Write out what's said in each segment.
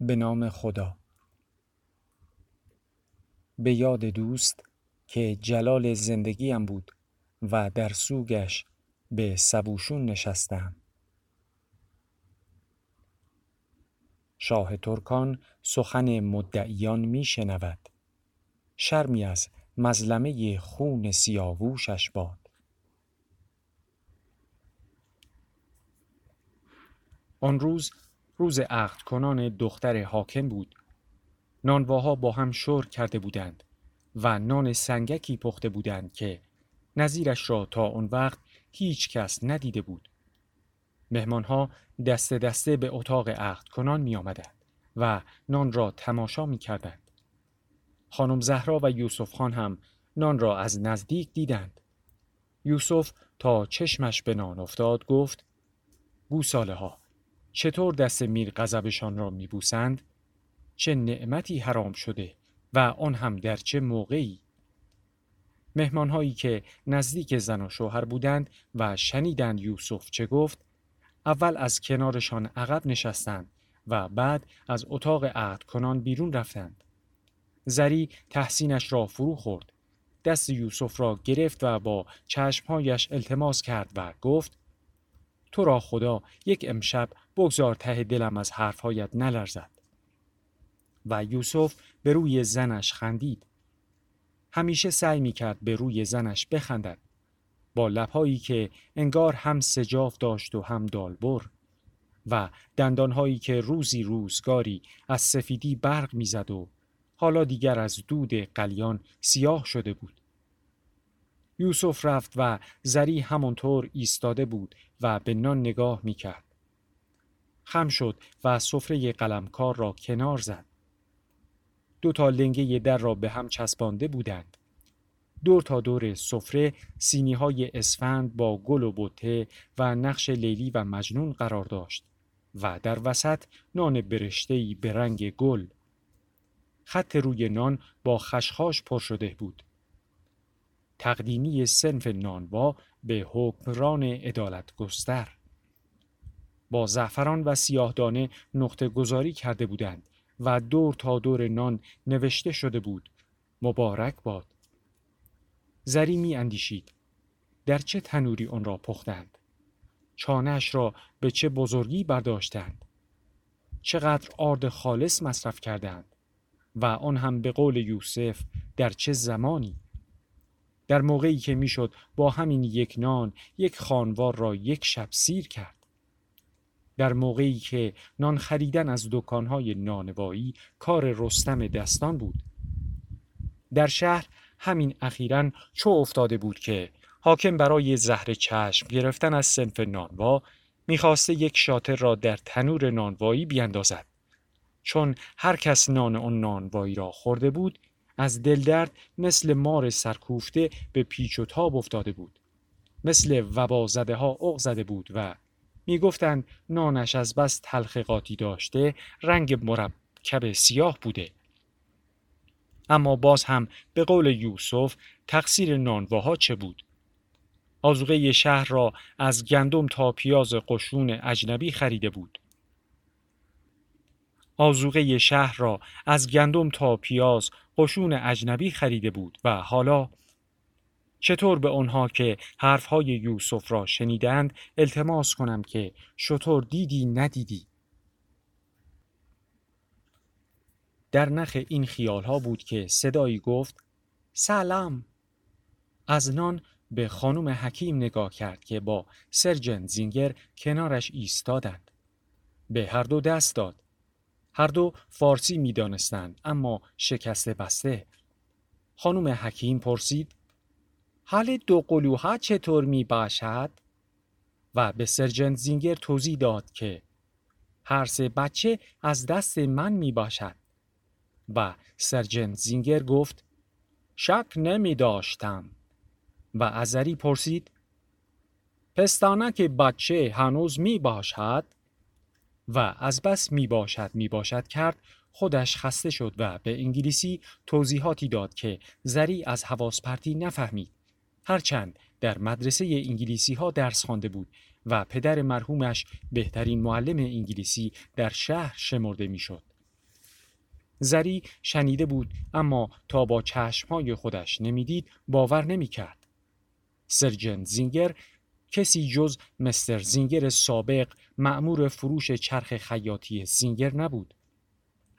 به نام خدا. به یاد دوست که جلال زندگیم بود و در سوگش به سبوشون نشستم. شاه ترکان سخن مدعیان می شنود. شرمی از مظلمه خون سیاووشش باد. آن روز روز عقد کنان دختر حاکم بود نانواها با هم شور کرده بودند و نان سنگکی پخته بودند که نظیرش را تا آن وقت هیچ کس ندیده بود مهمانها دسته دسته به اتاق عقد کنان می آمدند و نان را تماشا می کردند. خانم زهرا و یوسف خان هم نان را از نزدیک دیدند. یوسف تا چشمش به نان افتاد گفت گوساله ها چطور دست میر غضبشان را میبوسند؟ چه نعمتی حرام شده و آن هم در چه موقعی؟ مهمانهایی که نزدیک زن و شوهر بودند و شنیدند یوسف چه گفت اول از کنارشان عقب نشستند و بعد از اتاق عهد کنان بیرون رفتند. زری تحسینش را فرو خورد دست یوسف را گرفت و با چشمهایش التماس کرد و گفت تو را خدا یک امشب بگذار ته دلم از حرفهایت نلرزد. و یوسف به روی زنش خندید. همیشه سعی می کرد به روی زنش بخندد. با لبهایی که انگار هم سجاف داشت و هم دالبر و دندانهایی که روزی روزگاری از سفیدی برق می‌زد و حالا دیگر از دود قلیان سیاه شده بود. یوسف رفت و زری همانطور ایستاده بود و به نان نگاه می کرد. خم شد و سفره قلمکار را کنار زد. دو تا لنگه در را به هم چسبانده بودند. دور تا دور سفره سینی های اسفند با گل و بوته و نقش لیلی و مجنون قرار داشت و در وسط نان برشتهی به رنگ گل. خط روی نان با خشخاش پر شده بود. تقدیمی سنف نانوا به حکمران عدالت گستر با زعفران و سیاهدانه نقطه گذاری کرده بودند و دور تا دور نان نوشته شده بود. مبارک باد. زری می اندیشید. در چه تنوری آن را پختند؟ چانهش را به چه بزرگی برداشتند؟ چقدر آرد خالص مصرف کردند؟ و آن هم به قول یوسف در چه زمانی؟ در موقعی که می‌شد با همین یک نان یک خانوار را یک شب سیر کرد. در موقعی که نان خریدن از دکانهای نانوایی کار رستم دستان بود. در شهر همین اخیرا چو افتاده بود که حاکم برای زهر چشم گرفتن از سنف نانوا می‌خواسته یک شاطر را در تنور نانوایی بیاندازد. چون هر کس نان آن نانوایی را خورده بود از دلدرد مثل مار سرکوفته به پیچ و تاب افتاده بود. مثل وبا زده ها زده بود و می‌گفتند نانش از بس تلخقاتی داشته رنگ مرکب سیاه بوده. اما باز هم به قول یوسف تقصیر نانواها چه بود؟ آزوغه شهر را از گندم تا پیاز قشون اجنبی خریده بود. آزوغه شهر را از گندم تا پیاز قشون اجنبی خریده بود و حالا چطور به آنها که حرفهای یوسف را شنیدند التماس کنم که شطور دیدی ندیدی؟ در نخ این خیال ها بود که صدایی گفت سلام. از نان به خانم حکیم نگاه کرد که با سرجن زینگر کنارش ایستادند. به هر دو دست داد. هر دو فارسی می دانستند اما شکسته بسته. خانم حکیم پرسید حال دو قلوها چطور می باشد؟ و به سرجنت زینگر توضیح داد که هر سه بچه از دست من می باشد. و سرجنت زینگر گفت شک نمی داشتم. و ازری پرسید پستانه که بچه هنوز می باشد و از بس می باشد می باشد کرد خودش خسته شد و به انگلیسی توضیحاتی داد که زری از حواس پرتی نفهمید. هرچند در مدرسه انگلیسی ها درس خوانده بود و پدر مرحومش بهترین معلم انگلیسی در شهر شمرده می‌شد. زری شنیده بود اما تا با چشمهای خودش نمی‌دید باور نمی‌کرد. سرجن زینگر کسی جز مستر زینگر سابق معمور فروش چرخ خیاطی زینگر نبود.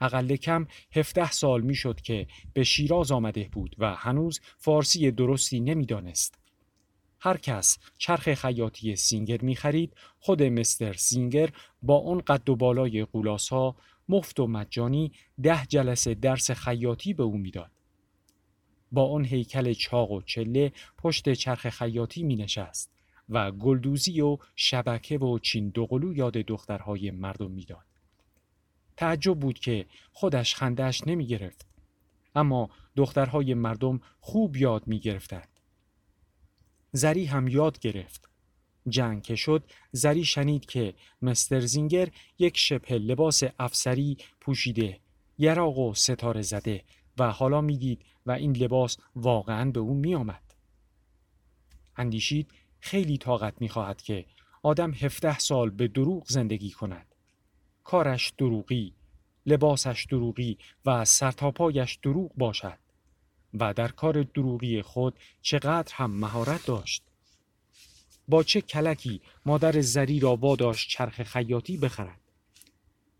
اقل کم 17 سال می‌شد که به شیراز آمده بود و هنوز فارسی درستی نمی‌دانست. هر کس چرخ خیاطی سینگر می خرید خود مستر سینگر با اون قد و بالای غول‌آسا مفت و مجانی ده جلسه درس خیاطی به او می‌داد. با آن هیکل چاق و چله پشت چرخ خیاطی می نشست و گلدوزی و شبکه و چین دوقلو یاد دخترهای مردم می‌داد. تعجب بود که خودش خندش نمی گرفت. اما دخترهای مردم خوب یاد می گرفتند. زری هم یاد گرفت. جنگ که شد زری شنید که مستر زینگر یک شبه لباس افسری پوشیده یراق و ستاره زده و حالا می‌دید و این لباس واقعا به او میآمد. اندیشید خیلی طاقت می‌خواهد که آدم هفته سال به دروغ زندگی کند. کارش دروغی، لباسش دروغی و سرتاپایش دروغ باشد. و در کار دروغی خود چقدر هم مهارت داشت. با چه کلکی مادر زری را واداشت چرخ خیاطی بخرد.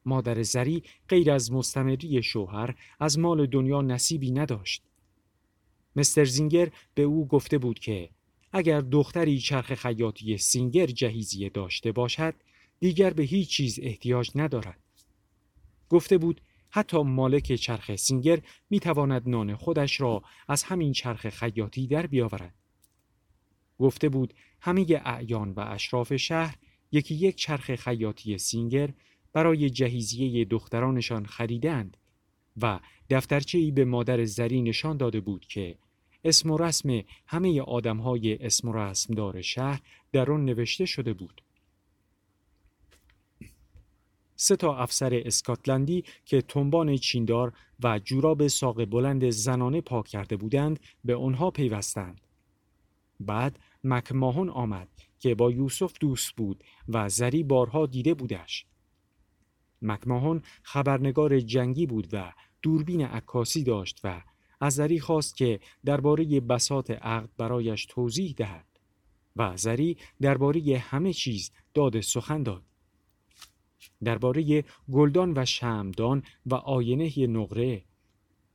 مادر زری غیر از مستمری شوهر از مال دنیا نصیبی نداشت. مستر زینگر به او گفته بود که اگر دختری چرخ خیاطی سینگر جهیزیه داشته باشد دیگر به هیچ چیز احتیاج ندارد. گفته بود حتی مالک چرخ سینگر می تواند نان خودش را از همین چرخ خیاطی در بیاورد. گفته بود همه اعیان و اشراف شهر یکی یک چرخ خیاطی سینگر برای جهیزیه دخترانشان خریدند و دفترچه به مادر زری نشان داده بود که اسم و رسم همه آدمهای اسم و رسم دار شهر در آن نوشته شده بود. سه تا افسر اسکاتلندی که تنبان چیندار و جوراب ساق بلند زنانه پاک کرده بودند به آنها پیوستند. بعد مکماهون آمد که با یوسف دوست بود و زری بارها دیده بودش. مکماهون خبرنگار جنگی بود و دوربین عکاسی داشت و از زری خواست که درباره بسات عقد برایش توضیح دهد و زری درباره همه چیز داد سخن داد. درباره گلدان و شمدان و آینه نقره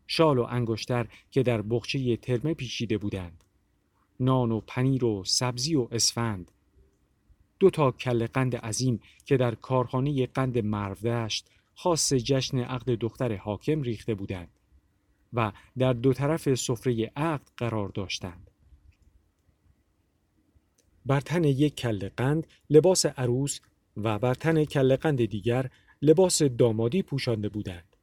شال و انگشتر که در بخچه ترمه پیچیده بودند نان و پنیر و سبزی و اسفند دو تا کل قند عظیم که در کارخانه قند مروشت خاص جشن عقد دختر حاکم ریخته بودند و در دو طرف سفره عقد قرار داشتند. بر تن یک کل قند لباس عروس و بر تن کلقند دیگر لباس دامادی پوشانده بودند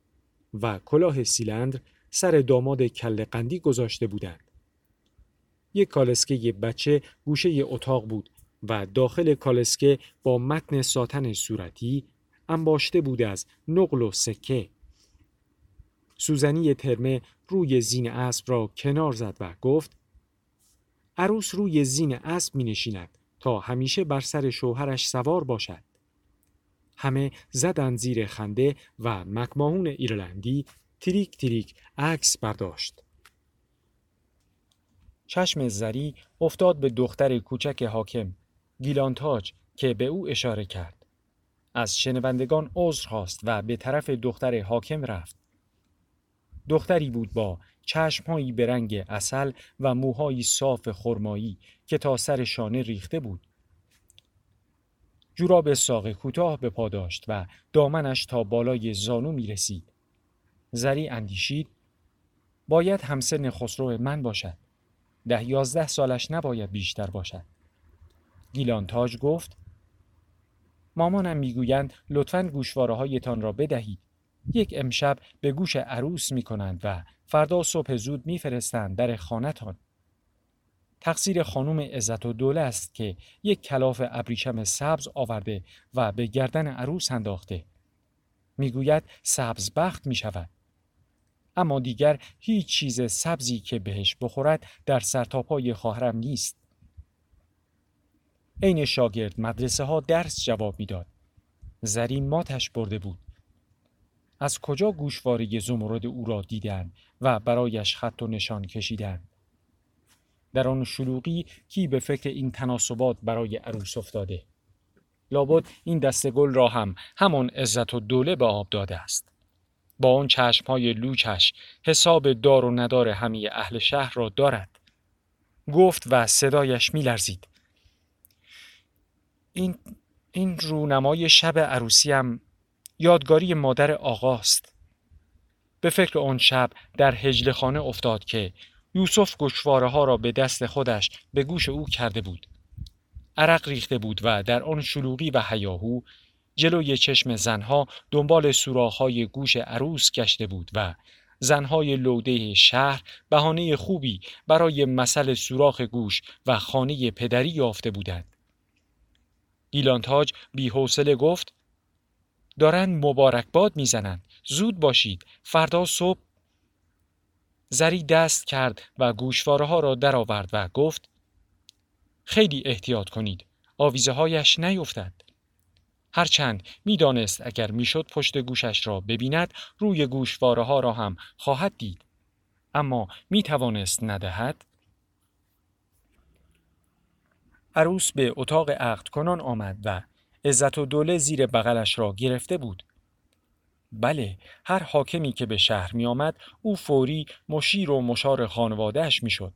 و کلاه سیلندر سر داماد کلقندی گذاشته بودند. یک کالسکه بچه گوشه اتاق بود و داخل کالسکه با متن ساتن صورتی انباشته بود از نقل و سکه. سوزنی ترمه روی زین اسب را کنار زد و گفت عروس روی زین اسب می نشیند تا همیشه بر سر شوهرش سوار باشد. همه زدن زیر خنده و مکماهون ایرلندی تریک تریک عکس برداشت. چشم زری افتاد به دختر کوچک حاکم گیلانتاج که به او اشاره کرد. از شنوندگان عذر خواست و به طرف دختر حاکم رفت. دختری بود با چشمهایی به رنگ اصل و موهایی صاف خرمایی که تا سر شانه ریخته بود. جوراب ساق کوتاه به پا داشت و دامنش تا بالای زانو می رسید. زری اندیشید باید همسن خسرو من باشد. ده یازده سالش نباید بیشتر باشد. گیلان تاج گفت مامانم می‌گویند لطفا گوشواره هایتان را بدهید. یک امشب به گوش عروس می کنند و فردا صبح زود میفرستند در خانتان. تقصیر خانم عزت و دوله است که یک کلاف ابریشم سبز آورده و به گردن عروس انداخته. می‌گوید سبز بخت می شود. اما دیگر هیچ چیز سبزی که بهش بخورد در سرتاپای خواهرم نیست. عین شاگرد مدرسه ها درس جواب می‌داد. زرین ماتش برده بود. از کجا گوشواره زمرد او را دیدند و برایش خط و نشان کشیدند در آن شلوغی کی به فکر این تناسبات برای عروس افتاده؟ لابد این دست گل را هم همان عزت و دوله به آب داده است. با آن های لوچش حساب دار و ندار همه اهل شهر را دارد. گفت و صدایش میلرزید. این این رونمای شب عروسیم یادگاری مادر آقاست به فکر آن شب در هجل خانه افتاد که یوسف گشواره ها را به دست خودش به گوش او کرده بود عرق ریخته بود و در آن شلوغی و حیاهو جلوی چشم زنها دنبال سوراخ‌های گوش عروس گشته بود و زنهای لوده شهر بهانه خوبی برای مسل سوراخ گوش و خانه پدری یافته بودند. گیلانتاج بی حوصله گفت دارن مبارکباد می‌زنند زود باشید. فردا صبح زری دست کرد و گوشواره ها را درآورد و گفت خیلی احتیاط کنید. آویزه هایش نیفتد. هرچند می‌دانست اگر می‌شد پشت گوشش را ببیند روی گوشواره ها را هم خواهد دید. اما می توانست ندهد. عروس به اتاق عقد کنان آمد و عزت و دوله زیر بغلش را گرفته بود بله هر حاکمی که به شهر می آمد او فوری مشیر و مشار خانوادهش می شد.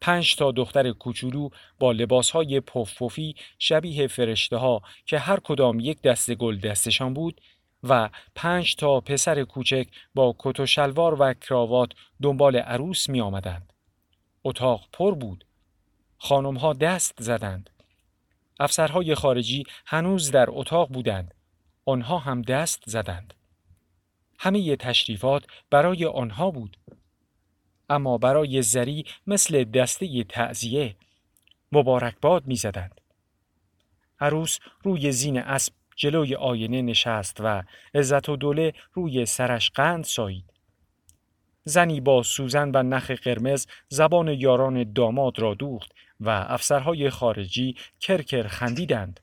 پنج تا دختر کوچولو با لباسهای پفپفی شبیه فرشته ها که هر کدام یک دست گل دستشان بود و پنج تا پسر کوچک با کت و شلوار و کراوات دنبال عروس می آمدند. اتاق پر بود. خانم ها دست زدند. افسرهای خارجی هنوز در اتاق بودند. آنها هم دست زدند. همه تشریفات برای آنها بود. اما برای زری مثل دسته تعذیه مبارکباد می زدند. عروس روی زین اسب جلوی آینه نشست و عزت و دوله روی سرش قند سایید. زنی با سوزن و نخ قرمز زبان یاران داماد را دوخت و افسرهای خارجی کرکر خندیدند.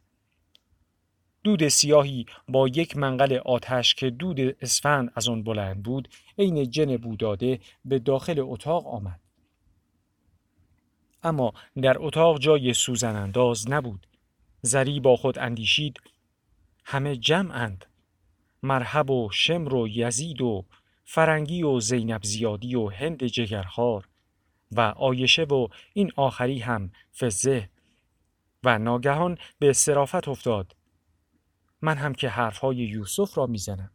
دود سیاهی با یک منقل آتش که دود اسفند از آن بلند بود عین جن بوداده به داخل اتاق آمد. اما در اتاق جای سوزن انداز نبود. زری با خود اندیشید همه جمعند. مرحب و شمر و یزید و فرنگی و زینب زیادی و هند جگرخار و آیشه و این آخری هم فزه و ناگهان به صرافت افتاد من هم که حرفهای یوسف را می‌زنم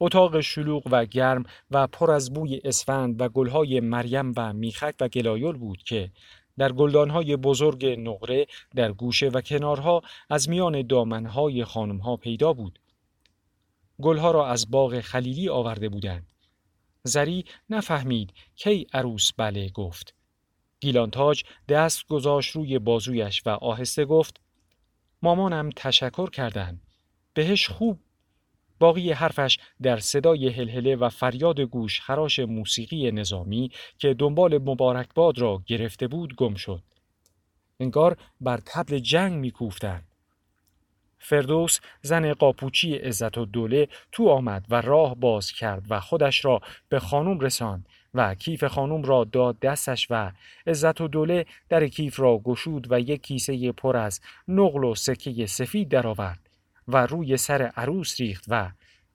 اتاق شلوغ و گرم و پر از بوی اسفند و گلهای مریم و میخک و گلایل بود که در گلدانهای بزرگ نقره در گوشه و کنارها از میان دامنهای خانمها پیدا بود. گلها را از باغ خلیلی آورده بودند. زری نفهمید کی عروس بله گفت. گیلانتاج دست گذاشت روی بازویش و آهسته گفت مامانم تشکر کردن. بهش خوب باقی حرفش در صدای هلهله و فریاد گوش خراش موسیقی نظامی که دنبال مبارکباد را گرفته بود گم شد. انگار بر تبل جنگ میکوفتند. فردوس زن قاپوچی عزت و دوله تو آمد و راه باز کرد و خودش را به خانم رساند و کیف خانم را داد دستش و عزت و دوله در کیف را گشود و یک کیسه پر از نقل و سکه سفید درآورد و روی سر عروس ریخت و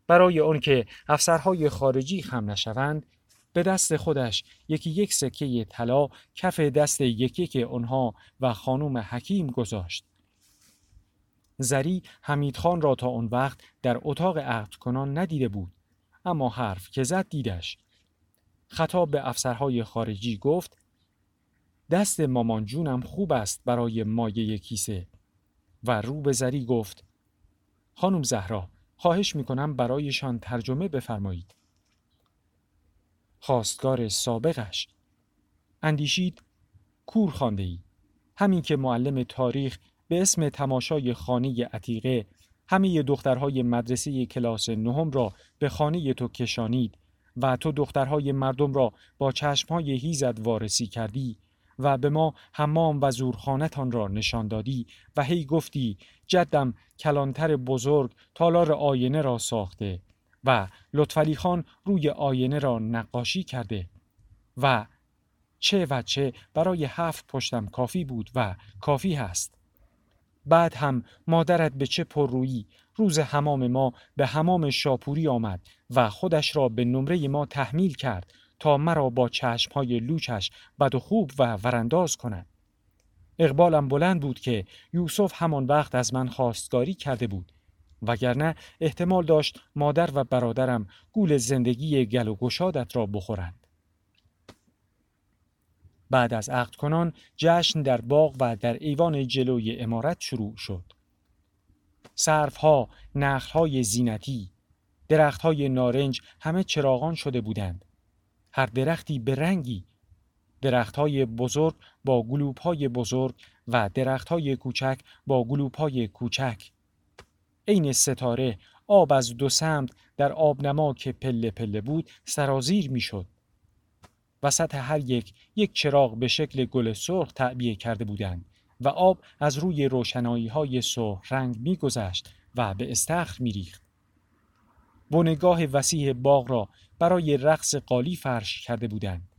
برای آنکه افسرهای خارجی خم نشوند به دست خودش یکی یک سکه طلا کف دست یکی که آنها و خانم حکیم گذاشت. زری حمیدخان را تا آن وقت در اتاق عقد کنان ندیده بود اما حرف که زد دیدش. خطاب به افسرهای خارجی گفت دست مامان جونم خوب است برای مایه کیسه. و رو به زری گفت خانم زهرا خواهش می‌کنم برایشان ترجمه بفرمایید. خواستگار سابقش اندیشید کور خانده ای همین که معلم تاریخ به اسم تماشای خانه عتیقه همه دخترهای مدرسه کلاس نهم را به خانه تو کشانید و تو دخترهای مردم را با چشمهای هیزد وارسی کردی و به ما حمام و زورخانتان را نشان دادی و هی گفتی جدم کلانتر بزرگ تالار آینه را ساخته و لطفلی خان روی آینه را نقاشی کرده و چه و چه برای هفت پشتم کافی بود و کافی هست. بعد هم مادرت به چه پررویی روز حمام ما به حمام شاپوری آمد و خودش را به نمره ما تحمیل کرد تا مرا با چشمهای لوچش بد و خوب و ورانداز کند. اقبالم بلند بود که یوسف همان وقت از من خواستگاری کرده بود وگرنه احتمال داشت مادر و برادرم گول زندگی گل و گشادت را بخورند. بعد از عقد کنان جشن در باغ و در ایوان جلوی امارت شروع شد. سرفها، نخلهای زینتی، درختهای نارنج همه چراغان شده بودند. هر درختی به رنگی درختهای بزرگ با گلوبهای بزرگ و درختهای کوچک با گلوبهای کوچک عین ستاره آب از دو سمت در آبنما که پله پله بود سرازیر می‌شد وسط هر یک یک چراغ به شکل گل سرخ تعبیه کرده بودند و آب از روی روشنایی های سرخ رنگ میگذشت و به استخر میریخت بنگاه وسیح باغ را برای رقص قالی فرش کرده بودند.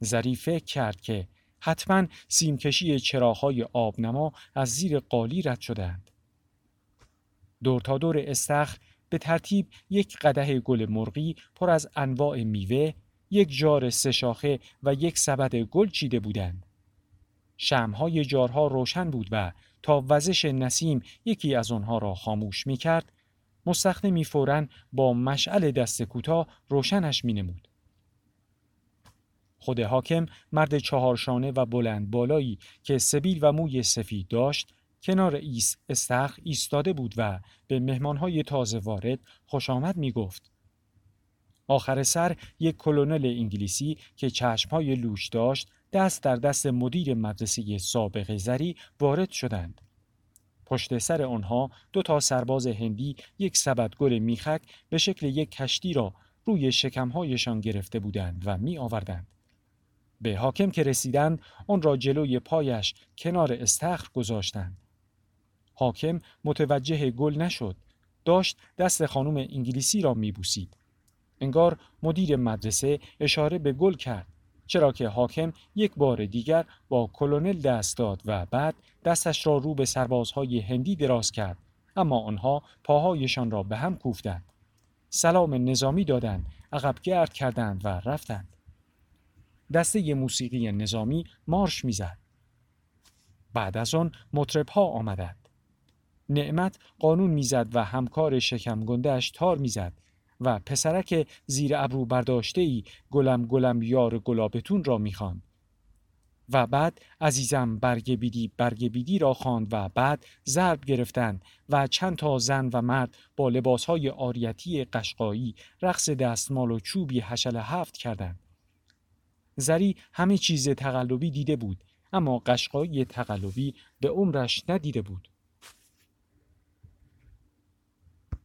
زری فکر کرد که حتما سیمکشی چراهای آبنما از زیر قالی رد شدند. دور تا دور استخر به ترتیب یک قده گل مرغی پر از انواع میوه، یک جار سه شاخه و یک سبد گل چیده بودند. شمهای جارها روشن بود و تا وزش نسیم یکی از آنها را خاموش می کرد مستخدمی فورا با مشعل دست کوتاه روشنش می نمود. خود حاکم مرد چهارشانه و بلند بالایی که سبیل و موی سفید داشت کنار ایس استخ ایستاده بود و به مهمانهای تازه وارد خوش آمد می گفت. آخر سر یک کلونل انگلیسی که چشمهای لوش داشت دست در دست مدیر مدرسه سابق زری وارد شدند. پشت سر آنها دو تا سرباز هندی یک سبد گل میخک به شکل یک کشتی را روی شکمهایشان گرفته بودند و می آوردند. به حاکم که رسیدند آن را جلوی پایش کنار استخر گذاشتند. حاکم متوجه گل نشد. داشت دست خانم انگلیسی را میبوسید. انگار مدیر مدرسه اشاره به گل کرد چرا که حاکم یک بار دیگر با کلونل دست داد و بعد دستش را رو به سربازهای هندی دراز کرد اما آنها پاهایشان را به هم کوفتند. سلام نظامی دادند عقب گرد کردند و رفتند. دسته موسیقی نظامی مارش می‌زد. بعد از آن مطرب ها آمدند. نعمت قانون می‌زد و همکار شکم گندهش تار می‌زد. و پسرک زیر ابرو برداشته ای گلم گلم یار گلابتون را می‌خواند و بعد عزیزم برگ بیدی برگ بیدی را خواند و بعد ضرب گرفتند و چند تا زن و مرد با لباسهای آریتی قشقایی رقص دستمال و چوبی حشل هفت کردند. زری همه چیز تقلبی دیده بود اما قشقایی تقلبی به عمرش ندیده بود.